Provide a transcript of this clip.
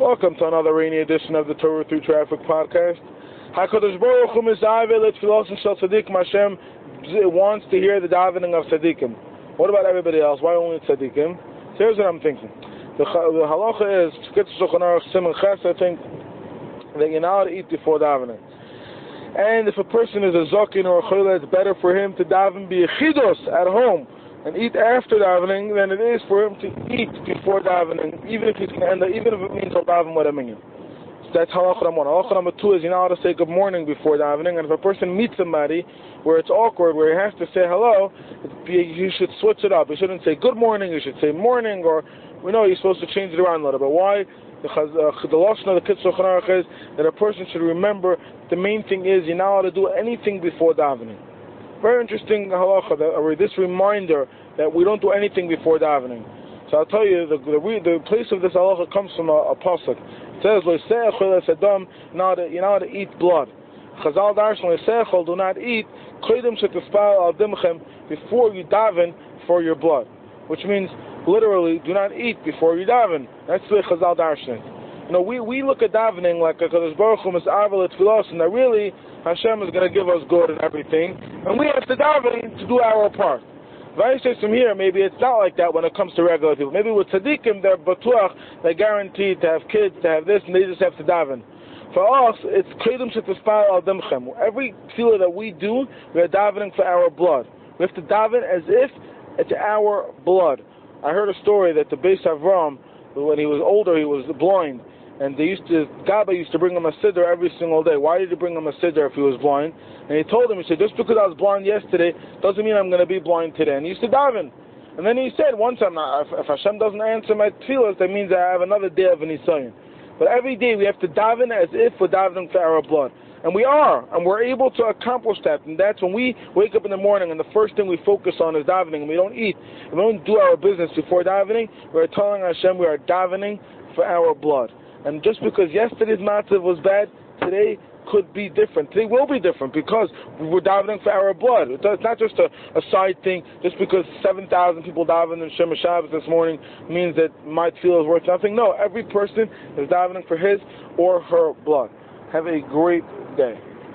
Welcome to another rainy edition of the Torah Through Traffic podcast. HaKadosh Baruch Hu Mizayve Litfilosim Shel Tzadikim Hashem wants to hear the davening of tzaddikim. What about everybody else? Why only tzaddikim? So here's what I'm thinking. The, the halacha is, I think, that you're not to eat before davening. And if a person is a zokin or a chayla, it's better for him to daven b'yechidus at home and eat after davening than it is for him to eat before davening, even if he's going to even if it means he'll daven with a minyan. So that's halacha number one. Halacha number two is you know how to say good morning before davening, and if a person meets somebody where it's awkward, where he has to say hello, you should switch it up. You shouldn't say good morning, you should say morning, or we know you're supposed to change it around a little bit. Why? Because uh, the lashon of the Kitzur is that a person should remember the main thing is you're not allowed to do anything before davening. Very interesting halacha, that, or this reminder that we don't do anything before davening. So I'll tell you, the, the, the place of this halacha comes from a, a pasuk. It says, "Lo now that you know how to eat blood." Chazal darshan le'sechol, do not eat kodim shetispal al dimchem before you daven for your blood, which means literally do not eat before you daven. That's the Chazal darshan. You know, we, we look at davening like a Kadosh Baruch Hu Mis'avel and that really Hashem is going to give us good and everything, and we have to daven to do our part. Vaishes from here, maybe it's not like that when it comes to regular people. Maybe with tzaddikim, they're batuach, they're guaranteed to have kids, to have this, and they just have to daven. For us, it's kedum shetispal al dimchem. Every tefillah that we do, we are davening for our blood. We have to daven as if it's our blood. I heard a story that the Beis Avram, when he was older, he was blind, and they used to Gaba used to bring him a siddur every single day. Why did he bring him a siddur if he was blind? And he told him, he said, just because I was blind yesterday doesn't mean I'm going to be blind today. And he used to daven. And then he said, once I'm not, if, if Hashem doesn't answer my tefillahs, that means I have another day of an nisayon. But every day we have to daven as if we're davening for our blood. And we are, and we're able to accomplish that. And that's when we wake up in the morning and the first thing we focus on is davening. And we don't eat. We don't do our business before davening. We're telling Hashem we are davening for our blood. And just because yesterday's matzav was bad, today could be different. Today will be different because we're davening for our blood. It's not just a, a side thing. Just because 7,000 people davened in Shomer Shabbos this morning means that my tefillah is worth nothing. No, every person is davening for his or her blood. Have a great day.